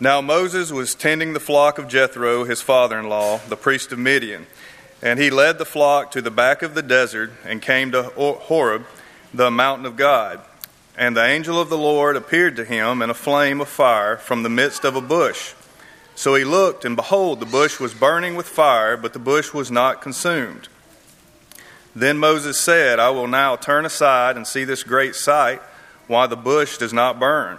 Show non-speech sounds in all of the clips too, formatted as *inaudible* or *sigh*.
Now Moses was tending the flock of Jethro, his father in law, the priest of Midian. And he led the flock to the back of the desert and came to Horeb, the mountain of God. And the angel of the Lord appeared to him in a flame of fire from the midst of a bush. So he looked, and behold, the bush was burning with fire, but the bush was not consumed. Then Moses said, I will now turn aside and see this great sight, why the bush does not burn.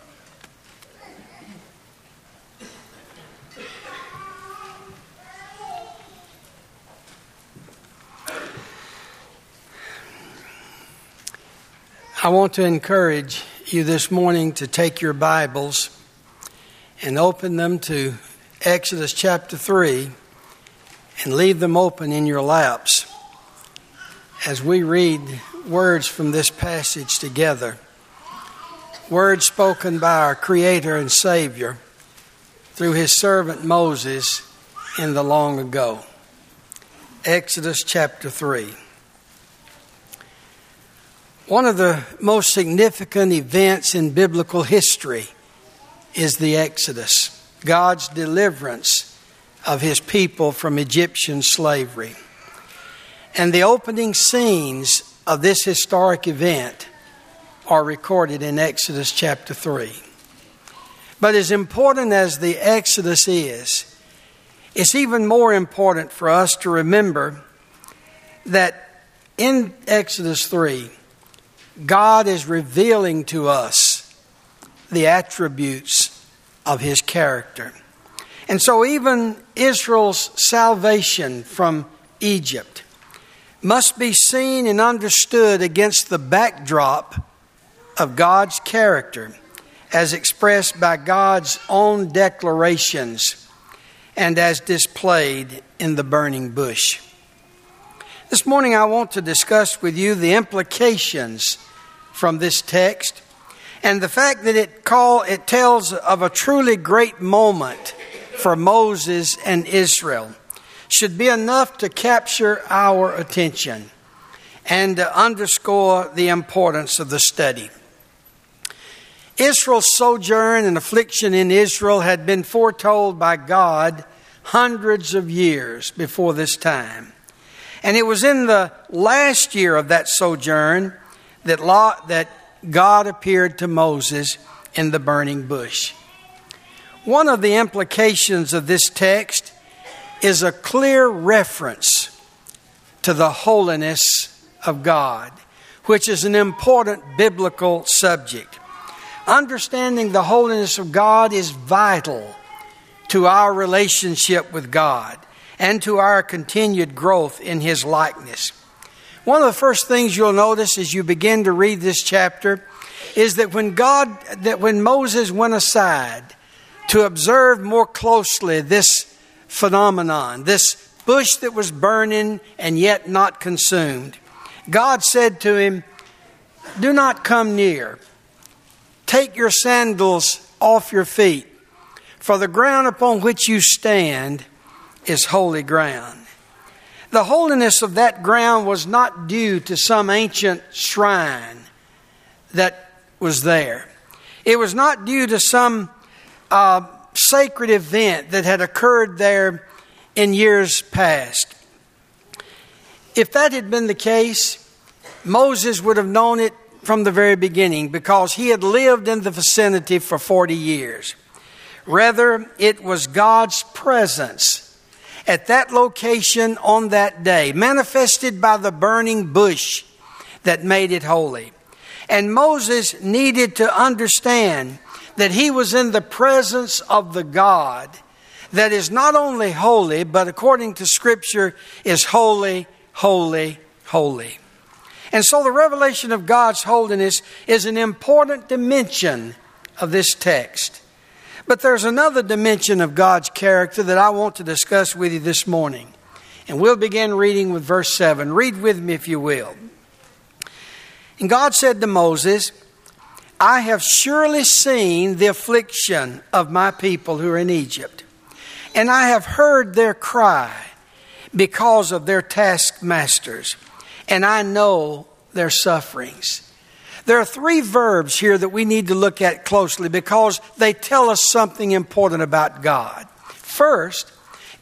I want to encourage you this morning to take your Bibles and open them to Exodus chapter 3 and leave them open in your laps as we read words from this passage together. Words spoken by our Creator and Savior through His servant Moses in the long ago. Exodus chapter 3. One of the most significant events in biblical history is the Exodus, God's deliverance of his people from Egyptian slavery. And the opening scenes of this historic event are recorded in Exodus chapter 3. But as important as the Exodus is, it's even more important for us to remember that in Exodus 3, God is revealing to us the attributes of his character. And so, even Israel's salvation from Egypt must be seen and understood against the backdrop of God's character as expressed by God's own declarations and as displayed in the burning bush. This morning, I want to discuss with you the implications from this text and the fact that it call it tells of a truly great moment for Moses and Israel should be enough to capture our attention and to underscore the importance of the study. Israel's sojourn and affliction in Israel had been foretold by God hundreds of years before this time. And it was in the last year of that sojourn that, that God appeared to Moses in the burning bush. One of the implications of this text is a clear reference to the holiness of God, which is an important biblical subject. Understanding the holiness of God is vital to our relationship with God and to our continued growth in His likeness. One of the first things you'll notice as you begin to read this chapter is that when God, that when Moses went aside to observe more closely this phenomenon, this bush that was burning and yet not consumed, God said to him, Do not come near. Take your sandals off your feet, for the ground upon which you stand is holy ground. The holiness of that ground was not due to some ancient shrine that was there. It was not due to some uh, sacred event that had occurred there in years past. If that had been the case, Moses would have known it from the very beginning because he had lived in the vicinity for 40 years. Rather, it was God's presence at that location on that day, manifested by the burning bush that made it holy. And Moses needed to understand that he was in the presence of the God that is not only holy, but according to Scripture, is holy, holy, holy. And so the revelation of God's holiness is an important dimension of this text. But there's another dimension of God's character that I want to discuss with you this morning. And we'll begin reading with verse 7. Read with me if you will. And God said to Moses, I have surely seen the affliction of my people who are in Egypt, and I have heard their cry because of their taskmasters, and I know their sufferings. There are three verbs here that we need to look at closely because they tell us something important about God. First,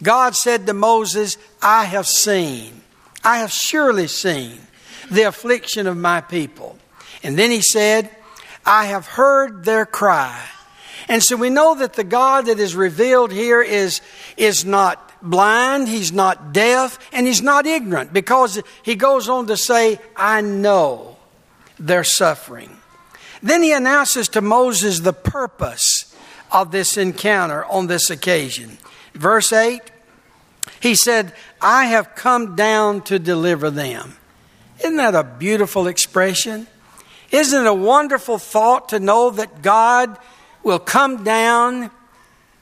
God said to Moses, I have seen, I have surely seen the affliction of my people. And then he said, I have heard their cry. And so we know that the God that is revealed here is, is not blind, he's not deaf, and he's not ignorant because he goes on to say, I know their suffering. Then he announces to Moses the purpose of this encounter on this occasion. Verse 8, he said, I have come down to deliver them. Isn't that a beautiful expression? Isn't it a wonderful thought to know that God will come down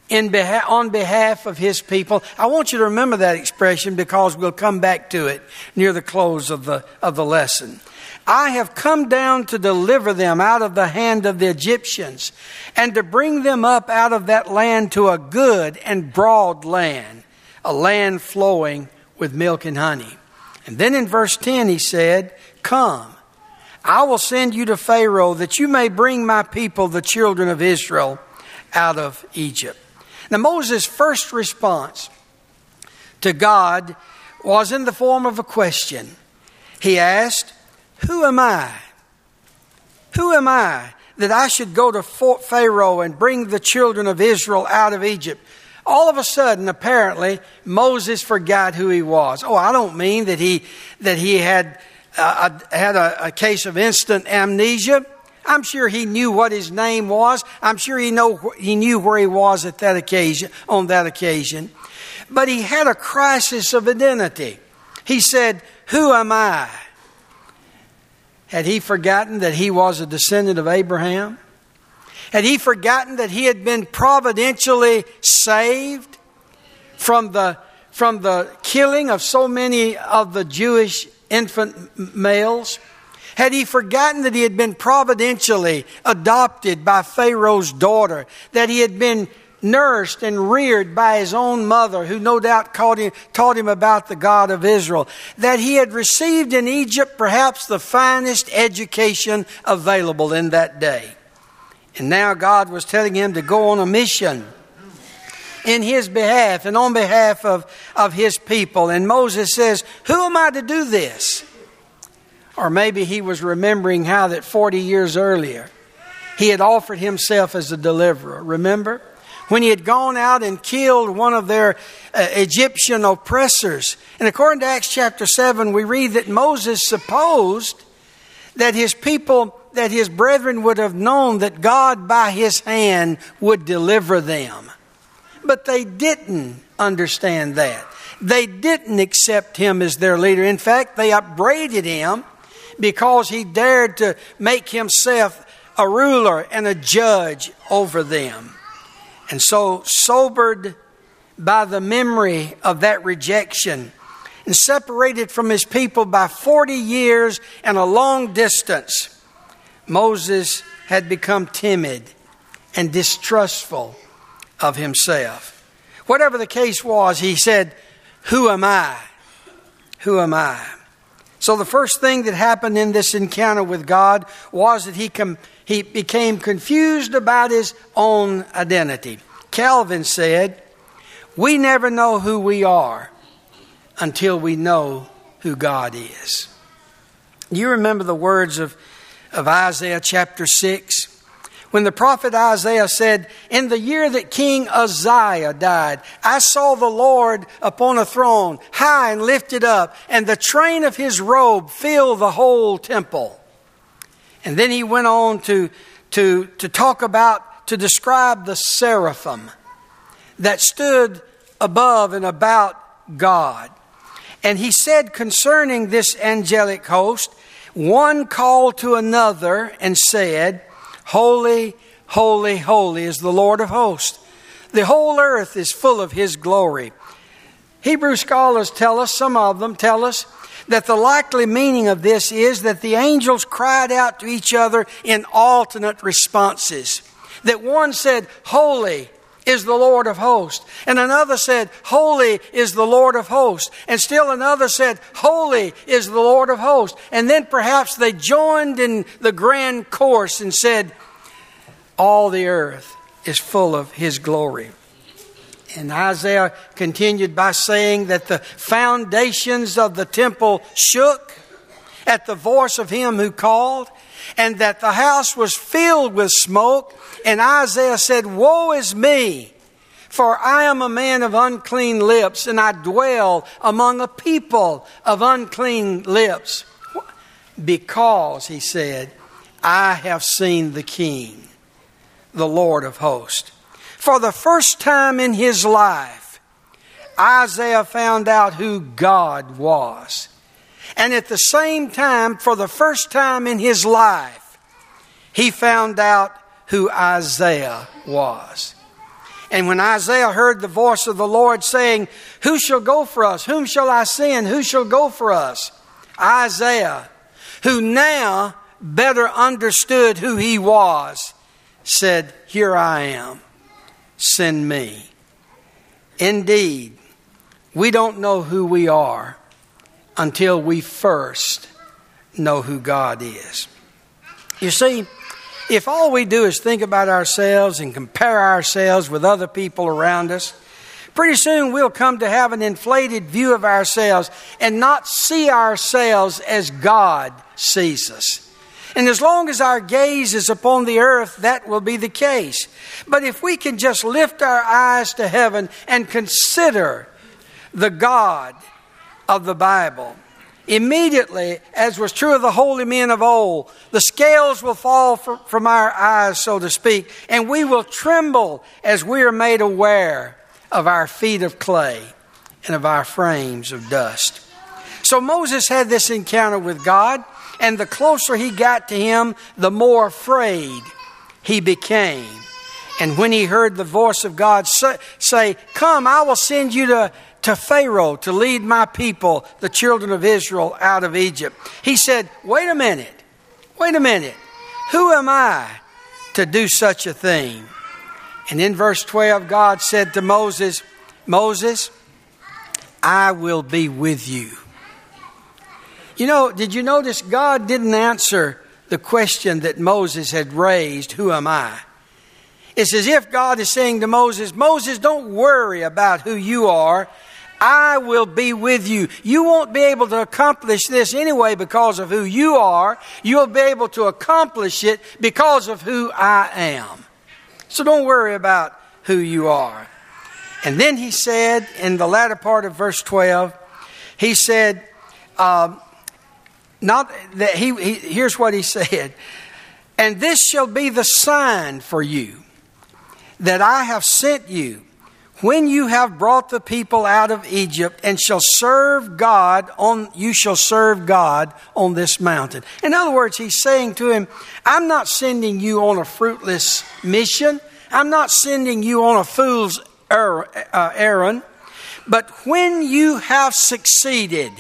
in behalf, on behalf of his people? I want you to remember that expression because we'll come back to it near the close of the, of the lesson. I have come down to deliver them out of the hand of the Egyptians and to bring them up out of that land to a good and broad land, a land flowing with milk and honey. And then in verse 10 he said, Come, I will send you to Pharaoh that you may bring my people, the children of Israel, out of Egypt. Now, Moses' first response to God was in the form of a question. He asked, who am I? Who am I that I should go to Fort Pharaoh and bring the children of Israel out of Egypt? All of a sudden, apparently, Moses forgot who he was. Oh, I don't mean that he that he had uh, had a, a case of instant amnesia. I'm sure he knew what his name was. I'm sure he know he knew where he was at that occasion on that occasion. But he had a crisis of identity. He said, "Who am I?" Had he forgotten that he was a descendant of Abraham? Had he forgotten that he had been providentially saved from the, from the killing of so many of the Jewish infant males? Had he forgotten that he had been providentially adopted by Pharaoh's daughter? That he had been nursed and reared by his own mother, who no doubt him, taught him about the God of Israel, that he had received in Egypt perhaps the finest education available in that day. And now God was telling him to go on a mission in his behalf and on behalf of, of his people. And Moses says, Who am I to do this? Or maybe he was remembering how that 40 years earlier he had offered himself as a deliverer. Remember? When he had gone out and killed one of their uh, Egyptian oppressors. And according to Acts chapter 7, we read that Moses supposed that his people, that his brethren would have known that God by his hand would deliver them. But they didn't understand that. They didn't accept him as their leader. In fact, they upbraided him because he dared to make himself a ruler and a judge over them. And so, sobered by the memory of that rejection, and separated from his people by 40 years and a long distance, Moses had become timid and distrustful of himself. Whatever the case was, he said, Who am I? Who am I? So, the first thing that happened in this encounter with God was that he com- he became confused about his own identity. Calvin said, We never know who we are until we know who God is. You remember the words of, of Isaiah chapter 6? When the prophet Isaiah said, In the year that King Uzziah died, I saw the Lord upon a throne, high and lifted up, and the train of his robe filled the whole temple. And then he went on to, to, to talk about, to describe the seraphim that stood above and about God. And he said concerning this angelic host, one called to another and said, Holy, Holy, holy is the Lord of hosts. The whole earth is full of his glory. Hebrew scholars tell us, some of them tell us, that the likely meaning of this is that the angels cried out to each other in alternate responses. That one said, Holy is the Lord of hosts. And another said, Holy is the Lord of hosts. And still another said, Holy is the Lord of hosts. And then perhaps they joined in the grand chorus and said, All the earth is full of his glory. And Isaiah continued by saying that the foundations of the temple shook at the voice of him who called, and that the house was filled with smoke. And Isaiah said, Woe is me! For I am a man of unclean lips, and I dwell among a people of unclean lips. Because, he said, I have seen the King, the Lord of hosts. For the first time in his life, Isaiah found out who God was. And at the same time, for the first time in his life, he found out who Isaiah was. And when Isaiah heard the voice of the Lord saying, Who shall go for us? Whom shall I send? Who shall go for us? Isaiah, who now better understood who he was, said, Here I am send me. Indeed, we don't know who we are until we first know who God is. You see, if all we do is think about ourselves and compare ourselves with other people around us, pretty soon we'll come to have an inflated view of ourselves and not see ourselves as God sees us. And as long as our gaze is upon the earth, that will be the case. But if we can just lift our eyes to heaven and consider the God of the Bible, immediately, as was true of the holy men of old, the scales will fall from our eyes, so to speak, and we will tremble as we are made aware of our feet of clay and of our frames of dust. So Moses had this encounter with God. And the closer he got to him, the more afraid he became. And when he heard the voice of God say, Come, I will send you to, to Pharaoh to lead my people, the children of Israel, out of Egypt, he said, Wait a minute, wait a minute. Who am I to do such a thing? And in verse 12, God said to Moses, Moses, I will be with you. You know, did you notice God didn't answer the question that Moses had raised, Who am I? It's as if God is saying to Moses, Moses, don't worry about who you are. I will be with you. You won't be able to accomplish this anyway because of who you are. You'll be able to accomplish it because of who I am. So don't worry about who you are. And then he said in the latter part of verse 12, he said, um, not that he, he here's what he said. And this shall be the sign for you that I have sent you when you have brought the people out of Egypt and shall serve God on you shall serve God on this mountain. In other words, he's saying to him, I'm not sending you on a fruitless mission. I'm not sending you on a fool's er, uh, errand. But when you have succeeded,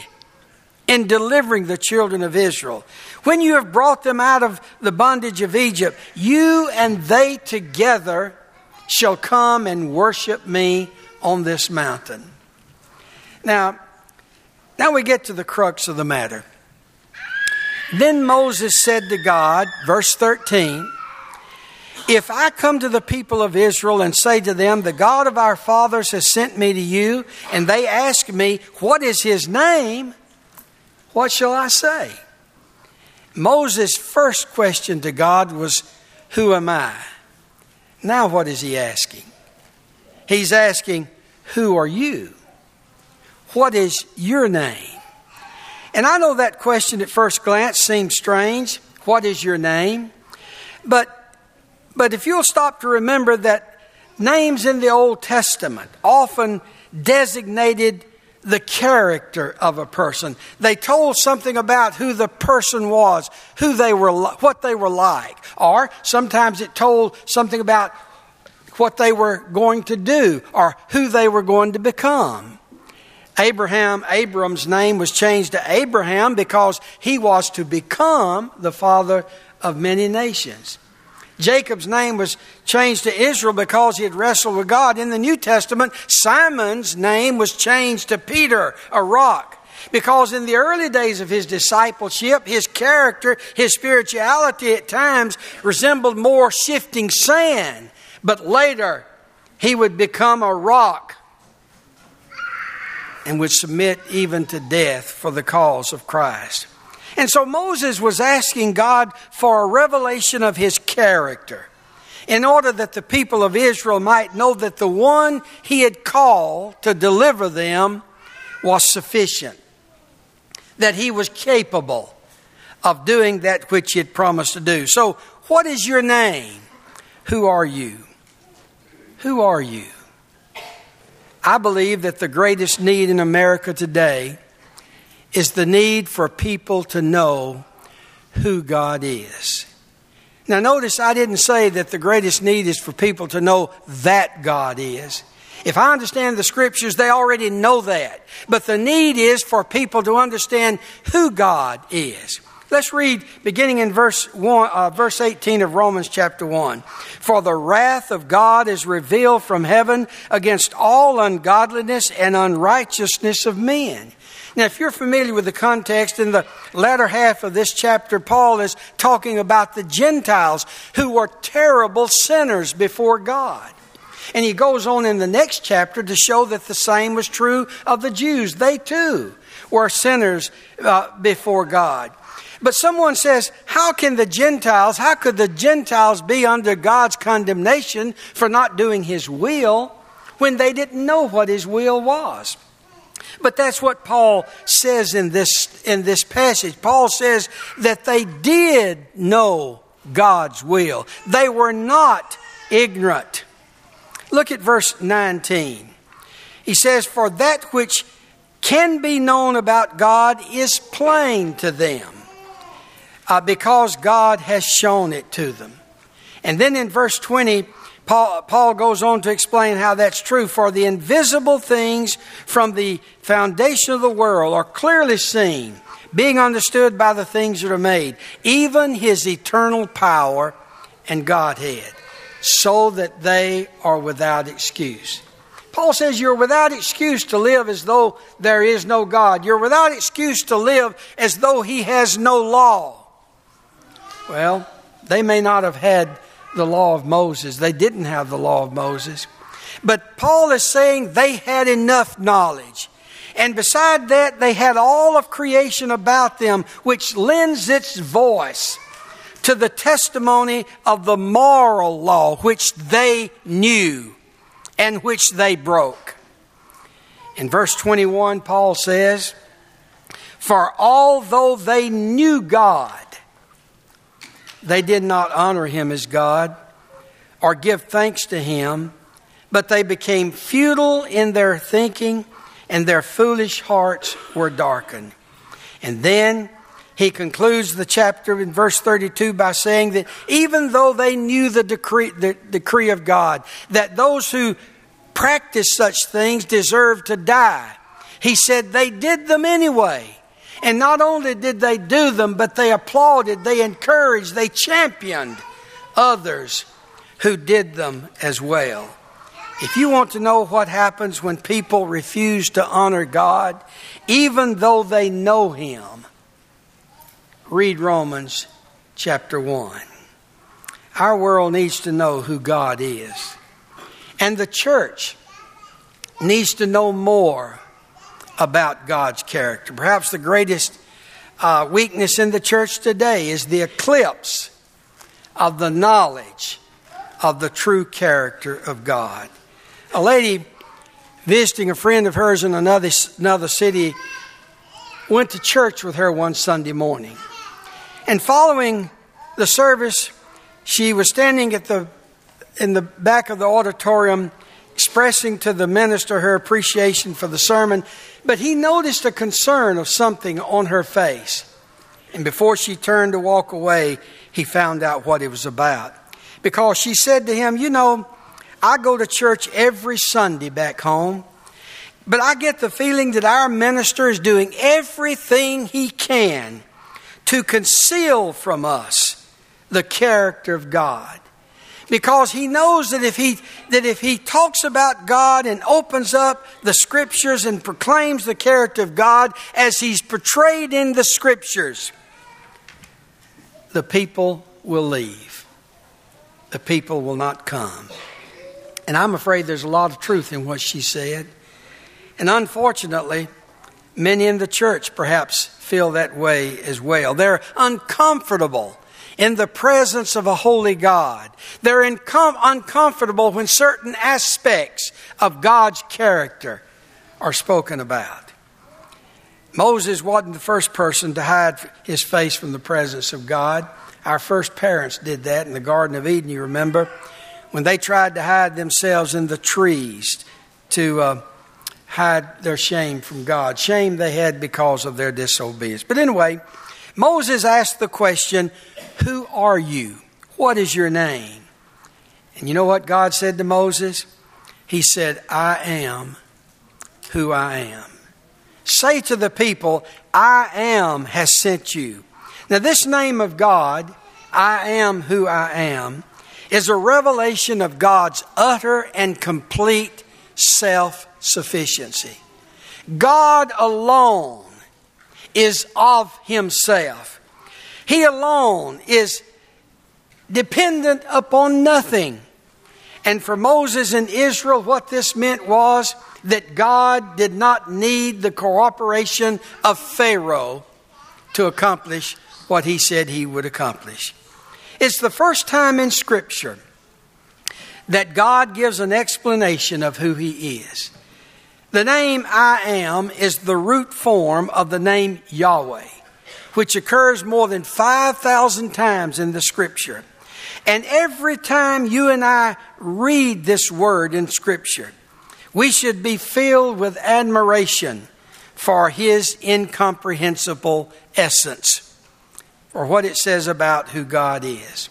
in delivering the children of Israel. When you have brought them out of the bondage of Egypt, you and they together shall come and worship me on this mountain. Now, now we get to the crux of the matter. Then Moses said to God, verse 13, If I come to the people of Israel and say to them, The God of our fathers has sent me to you, and they ask me, What is his name? What shall I say? Moses' first question to God was, Who am I? Now, what is he asking? He's asking, Who are you? What is your name? And I know that question at first glance seems strange. What is your name? But, but if you'll stop to remember that names in the Old Testament often designated the character of a person. They told something about who the person was, who they were, what they were like. Or sometimes it told something about what they were going to do or who they were going to become. Abraham, Abram's name was changed to Abraham because he was to become the father of many nations. Jacob's name was changed to Israel because he had wrestled with God. In the New Testament, Simon's name was changed to Peter, a rock. Because in the early days of his discipleship, his character, his spirituality at times resembled more shifting sand. But later, he would become a rock and would submit even to death for the cause of Christ. And so Moses was asking God for a revelation of his character in order that the people of Israel might know that the one he had called to deliver them was sufficient, that he was capable of doing that which he had promised to do. So, what is your name? Who are you? Who are you? I believe that the greatest need in America today is the need for people to know who God is. Now, notice I didn't say that the greatest need is for people to know that God is. If I understand the scriptures, they already know that. But the need is for people to understand who God is. Let's read beginning in verse, one, uh, verse 18 of Romans chapter 1. For the wrath of God is revealed from heaven against all ungodliness and unrighteousness of men now, if you're familiar with the context, in the latter half of this chapter, Paul is talking about the Gentiles who were terrible sinners before God. And he goes on in the next chapter to show that the same was true of the Jews. They too were sinners uh, before God. But someone says, how can the Gentiles, how could the Gentiles be under God's condemnation for not doing his will when they didn't know what his will was? But that's what Paul says in this, in this passage. Paul says that they did know God's will, they were not ignorant. Look at verse 19. He says, For that which can be known about God is plain to them, uh, because God has shown it to them. And then in verse 20, Paul, Paul goes on to explain how that's true. For the invisible things from the foundation of the world are clearly seen, being understood by the things that are made, even his eternal power and Godhead, so that they are without excuse. Paul says you're without excuse to live as though there is no God. You're without excuse to live as though he has no law. Well, they may not have had the law of Moses. They didn't have the law of Moses. But Paul is saying they had enough knowledge. And beside that, they had all of creation about them, which lends its voice to the testimony of the moral law which they knew and which they broke. In verse 21, Paul says, For although they knew God, they did not honor him as God or give thanks to him, but they became futile in their thinking, and their foolish hearts were darkened. And then he concludes the chapter in verse 32 by saying that even though they knew the decree, the decree of God, that those who practice such things deserve to die, he said they did them anyway. And not only did they do them, but they applauded, they encouraged, they championed others who did them as well. If you want to know what happens when people refuse to honor God, even though they know Him, read Romans chapter 1. Our world needs to know who God is. And the church needs to know more about God's character. Perhaps the greatest uh, weakness in the church today is the eclipse of the knowledge of the true character of God. A lady visiting a friend of hers in another, another city went to church with her one Sunday morning. And following the service, she was standing at the, in the back of the auditorium expressing to the minister her appreciation for the sermon, but he noticed a concern of something on her face. And before she turned to walk away, he found out what it was about. Because she said to him, You know, I go to church every Sunday back home, but I get the feeling that our minister is doing everything he can to conceal from us the character of God because he knows that if he that if he talks about God and opens up the scriptures and proclaims the character of God as he's portrayed in the scriptures the people will leave. The people will not come. And i'm afraid there's a lot of truth in what she said. And unfortunately many in the church perhaps feel that way as well. They're uncomfortable in the presence of a holy God. They're uncomfortable when certain aspects of God's character are spoken about. Moses wasn't the first person to hide his face from the presence of God. Our first parents did that in the Garden of Eden, you remember, when they tried to hide themselves in the trees to uh, hide their shame from God. Shame they had because of their disobedience. But anyway, Moses asked the question, Who are you? What is your name? And you know what God said to Moses? He said, I am who I am. Say to the people, I am has sent you. Now, this name of God, I am who I am, is a revelation of God's utter and complete self sufficiency. God alone is of himself. He alone is dependent upon nothing. And for Moses and Israel, what this meant was that God did not need the cooperation of Pharaoh to accomplish what he said he would accomplish. It's the first time in Scripture that God gives an explanation of who he is. The name I am is the root form of the name Yahweh, which occurs more than 5,000 times in the scripture. And every time you and I read this word in scripture, we should be filled with admiration for his incomprehensible essence, or what it says about who God is.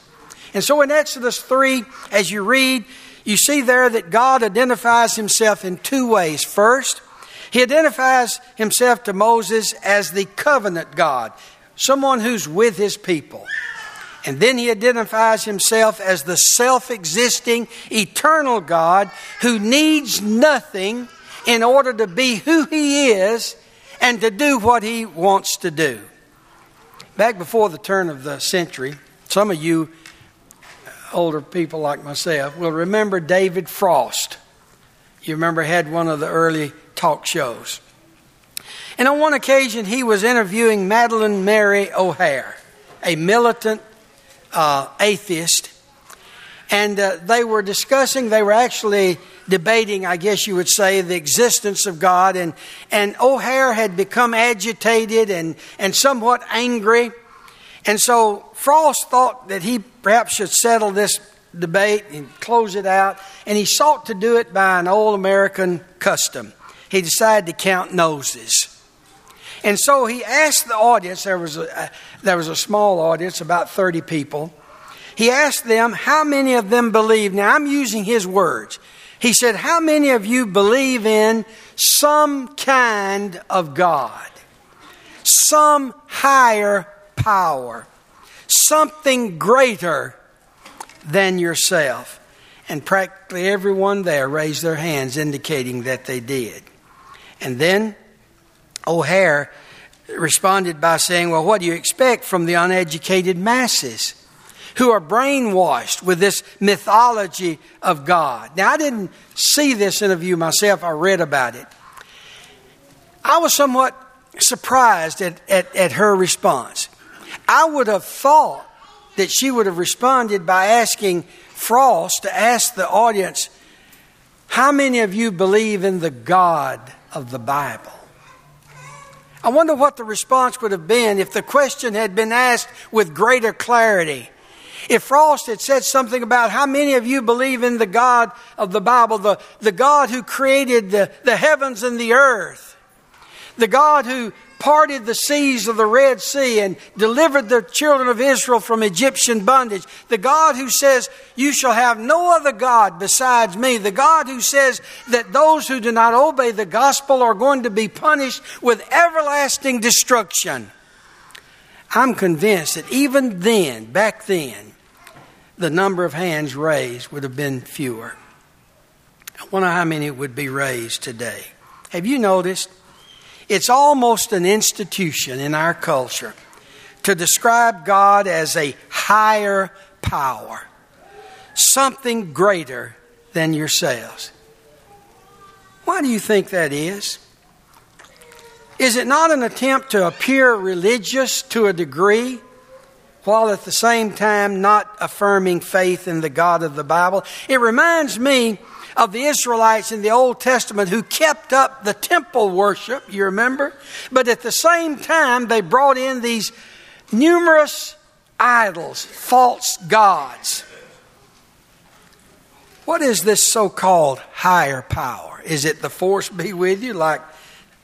And so in Exodus 3, as you read, you see there that God identifies himself in two ways. First, he identifies himself to Moses as the covenant God, someone who's with his people. And then he identifies himself as the self existing, eternal God who needs nothing in order to be who he is and to do what he wants to do. Back before the turn of the century, some of you older people like myself will remember David Frost. You remember had one of the early talk shows. And on one occasion, he was interviewing Madalyn Murray O'Hair, a militant uh, atheist. And uh, they were discussing, they were actually debating, I guess you would say, the existence of God. And, and O'Hair had become agitated and, and somewhat angry. And so Frost thought that he perhaps should settle this debate and close it out, and he sought to do it by an old American custom. He decided to count noses. And so he asked the audience, there was a, there was a small audience, about 30 people. He asked them how many of them believe. Now I'm using his words. He said, How many of you believe in some kind of God? Some higher power, something greater than yourself. And practically everyone there raised their hands, indicating that they did. And then O'Hair responded by saying, Well, what do you expect from the uneducated masses who are brainwashed with this mythology of God? Now, I didn't see this interview myself, I read about it. I was somewhat surprised at, at, at her response. I would have thought that she would have responded by asking Frost to ask the audience, How many of you believe in the God of the Bible? I wonder what the response would have been if the question had been asked with greater clarity. If Frost had said something about how many of you believe in the God of the Bible, the, the God who created the, the heavens and the earth, the God who parted the seas of the Red Sea and delivered the children of Israel from Egyptian bondage. The God who says, You shall have no other God besides me. The God who says that those who do not obey the gospel are going to be punished with everlasting destruction. I'm convinced that even then, back then, the number of hands raised would have been fewer. I wonder how many would be raised today. Have you noticed? It's almost an institution in our culture to describe God as a higher power, something greater than yourselves. Why do you think that is? Is it not an attempt to appear religious to a degree while at the same time not affirming faith in the God of the Bible? It reminds me of the Israelites in the Old Testament who kept up the temple worship, you remember? But at the same time, they brought in these numerous idols, false gods. What is this so called higher power? Is it the force be with you, like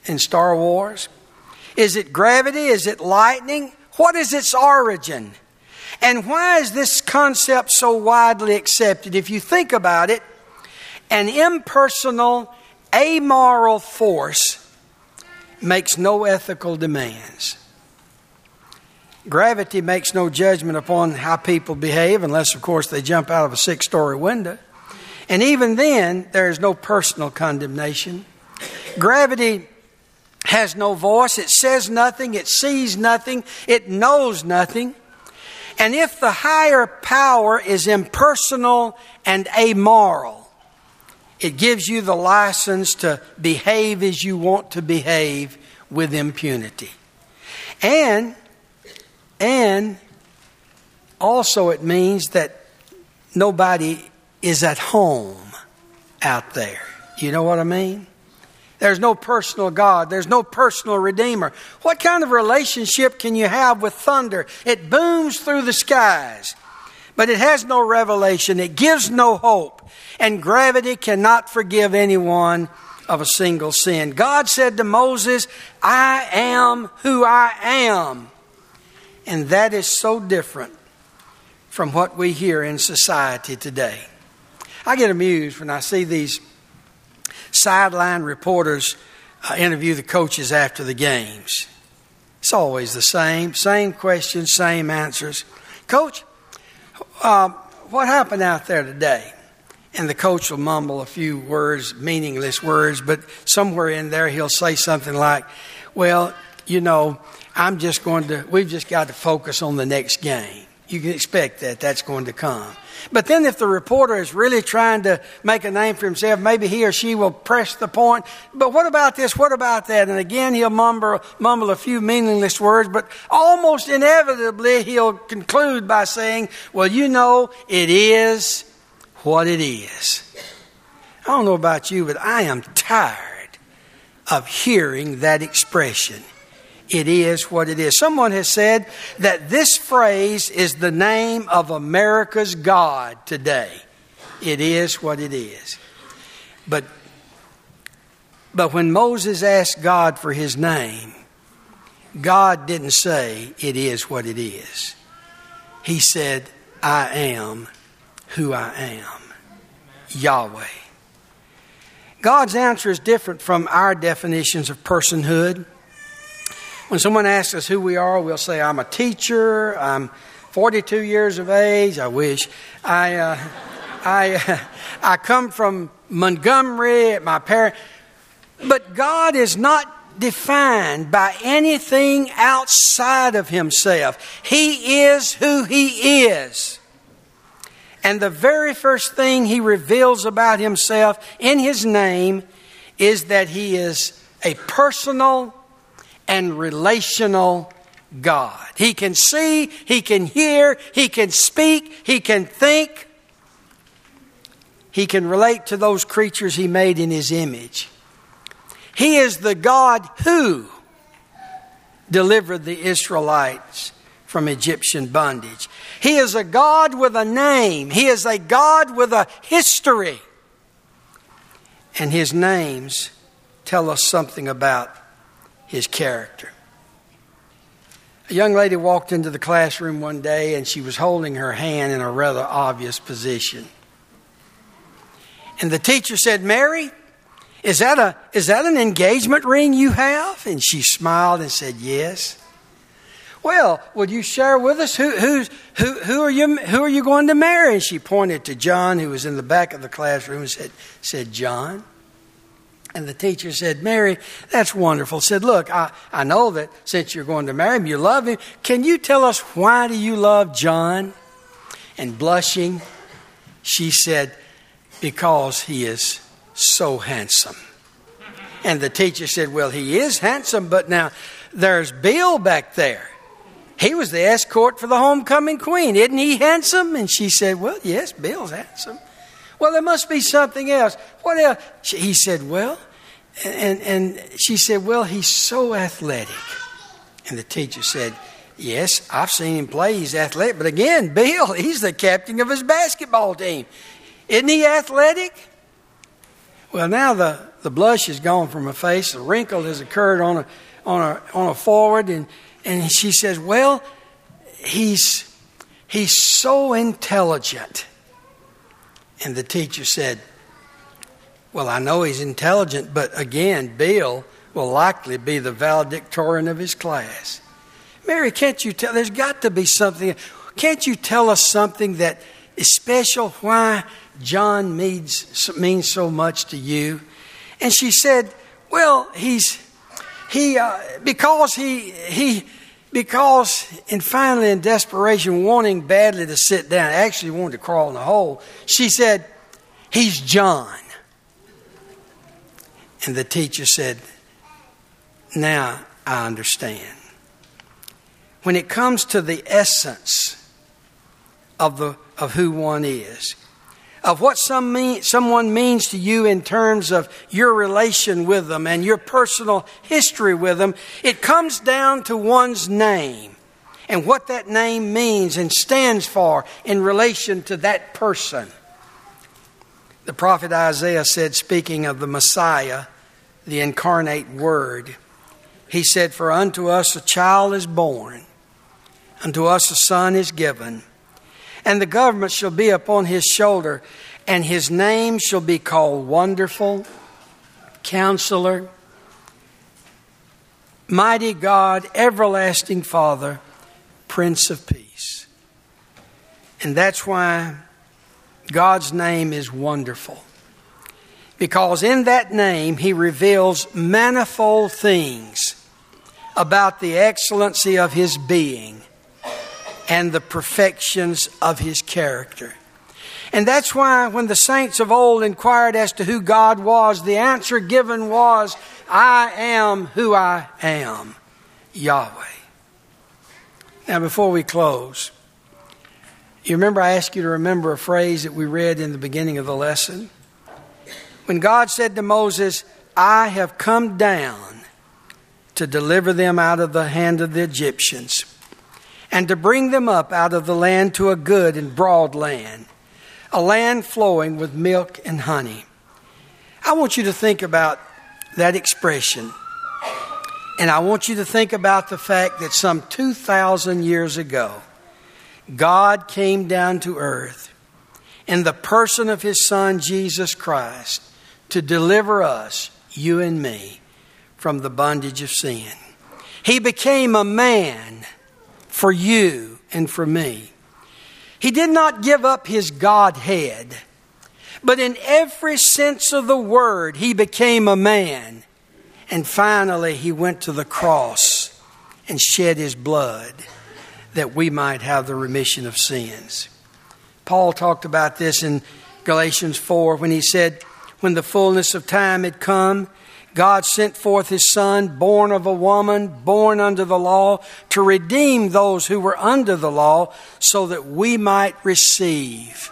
in Star Wars? Is it gravity? Is it lightning? What is its origin? And why is this concept so widely accepted? If you think about it, an impersonal, amoral force makes no ethical demands. Gravity makes no judgment upon how people behave, unless, of course, they jump out of a six story window. And even then, there is no personal condemnation. Gravity has no voice, it says nothing, it sees nothing, it knows nothing. And if the higher power is impersonal and amoral, it gives you the license to behave as you want to behave with impunity. And and also it means that nobody is at home out there. You know what I mean? There's no personal God. There's no personal Redeemer. What kind of relationship can you have with thunder? It booms through the skies, but it has no revelation. It gives no hope and gravity cannot forgive anyone of a single sin. God said to Moses, I am who I am. And that is so different from what we hear in society today. I get amused when I see these sideline reporters uh, interview the coaches after the games. It's always the same, same questions, same answers. Coach, uh, what happened out there today? And the coach will mumble a few words, meaningless words, but somewhere in there he'll say something like, Well, you know, I'm just going to, we've just got to focus on the next game. You can expect that, that's going to come. But then if the reporter is really trying to make a name for himself, maybe he or she will press the point. But what about this? What about that? And again, he'll mumble, mumble a few meaningless words, but almost inevitably he'll conclude by saying, well, you know, it is what it is. I don't know about you, but I am tired of hearing that expression. It is what it is. Someone has said that this phrase is the name of America's God today. It is what it is. But, but when Moses asked God for his name, God didn't say, It is what it is. He said, I am who I am Yahweh. God's answer is different from our definitions of personhood. When someone asks us who we are, we'll say, I'm a teacher, I'm 42 years of age, I wish. I, uh, *laughs* I, I come from Montgomery, my parents. But God is not defined by anything outside of Himself. He is who He is. And the very first thing he reveals about himself in his name is that he is a personal and relational God. He can see, he can hear, he can speak, he can think. He can relate to those creatures he made in his image. He is the God who delivered the Israelites from Egyptian bondage. He is a God with a name, He is a God with a history. And His names tell us something about His character. A young lady walked into the classroom one day and she was holding her hand in a rather obvious position. And the teacher said, Mary, is that, a, is that an engagement ring you have? And she smiled and said, Yes. Well, would you share with us who, who, who, who, are you, who are you going to marry? And she pointed to John, who was in the back of the classroom, and said, said John. And the teacher said, Mary, that's wonderful. Said, look, I, I know that since you're going to marry him, you love him. Can you tell us why do you love John? And blushing, she said, because he is so handsome. And the teacher said, well, he is handsome, but now there's Bill back there. He was the escort for the homecoming queen. Isn't he handsome? And she said, Well, yes, Bill's handsome. Well, there must be something else. What else? He said, Well, and, and she said, Well, he's so athletic. And the teacher said, Yes, I've seen him play. He's athletic. But again, *laughs* Bill, he's the captain of his basketball team. Isn't he athletic? Well, now the, the blush is gone from her face. The wrinkle has occurred on a, on a, on a forward. And and she says, Well, he's, he's so intelligent. And the teacher said, Well, I know he's intelligent, but again, Bill will likely be the valedictorian of his class. Mary, can't you tell? There's got to be something. Can't you tell us something that is special? Why John means, means so much to you? And she said, Well, he's he uh, because he he because and finally in desperation wanting badly to sit down actually wanted to crawl in the hole she said he's john. And the teacher said now i understand. When it comes to the essence of the of who one is of what some mean, someone means to you in terms of your relation with them and your personal history with them, it comes down to one's name and what that name means and stands for in relation to that person. The prophet Isaiah said, speaking of the Messiah, the incarnate Word, he said, For unto us a child is born, unto us a son is given and the government shall be upon his shoulder, and his name shall be called Wonderful, Counselor, Mighty God, Everlasting Father, Prince of Peace. And that's why God's name is wonderful. Because in that name, He reveals manifold things about the excellency of His being and the perfections of his character. And that's why when the saints of old inquired as to who God was, the answer given was, I am who I am, Yahweh. Now, before we close, you remember I asked you to remember a phrase that we read in the beginning of the lesson? When God said to Moses, I have come down to deliver them out of the hand of the Egyptians and to bring them up out of the land to a good and broad land, a land flowing with milk and honey. I want you to think about that expression. And I want you to think about the fact that some 2,000 years ago, God came down to earth in the person of His Son, Jesus Christ, to deliver us, you and me, from the bondage of sin. He became a man for you and for me. He did not give up his Godhead, but in every sense of the word, he became a man. And finally, he went to the cross and shed his blood that we might have the remission of sins. Paul talked about this in Galatians 4 when he said, When the fullness of time had come, God sent forth his Son, born of a woman, born under the law, to redeem those who were under the law, so that we might receive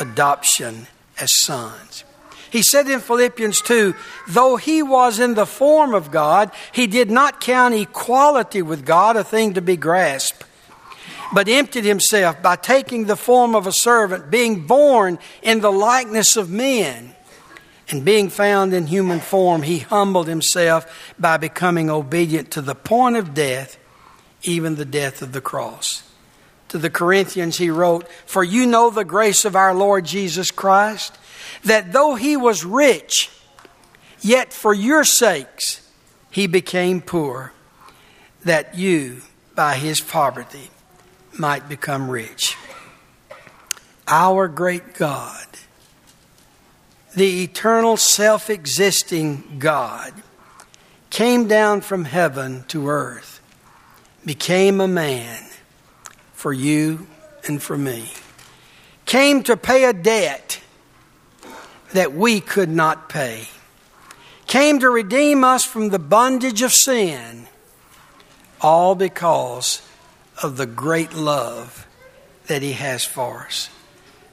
adoption as sons. He said in Philippians 2 though he was in the form of God, he did not count equality with God a thing to be grasped, but emptied himself by taking the form of a servant, being born in the likeness of men. And being found in human form, he humbled himself by becoming obedient to the point of death, even the death of the cross. To the Corinthians, he wrote, For you know the grace of our Lord Jesus Christ, that though he was rich, yet for your sakes he became poor, that you, by his poverty, might become rich. Our great God the eternal, self existing God, came down from heaven to earth, became a man for you and for me, came to pay a debt that we could not pay, came to redeem us from the bondage of sin, all because of the great love that He has for us.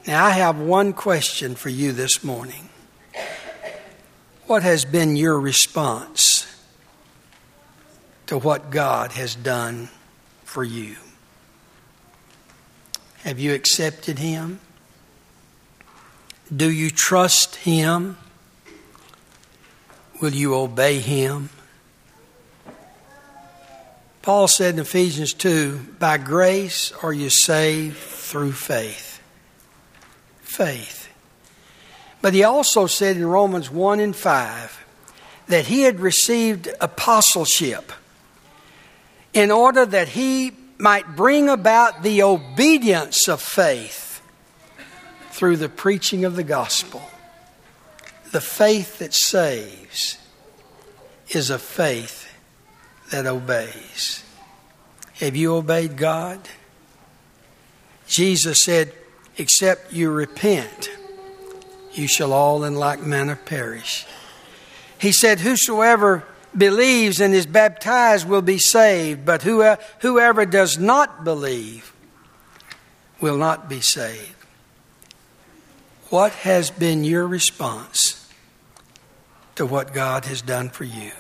Now, I have one question for you this morning. What has been your response to what God has done for you? Have you accepted Him? Do you trust Him? Will you obey Him? Paul said in Ephesians 2 By grace are you saved through faith. Faith. But he also said in Romans 1 and 5 that he had received apostleship in order that he might bring about the obedience of faith through the preaching of the gospel. The faith that saves is a faith that obeys. Have you obeyed God? Jesus said, Except you repent, you shall all in like manner perish. He said, Whosoever believes and is baptized will be saved, but whoever does not believe will not be saved. What has been your response to what God has done for you?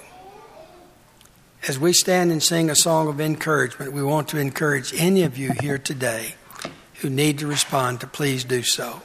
As we stand and sing a song of encouragement, we want to encourage any of you here today who need to respond to please do so.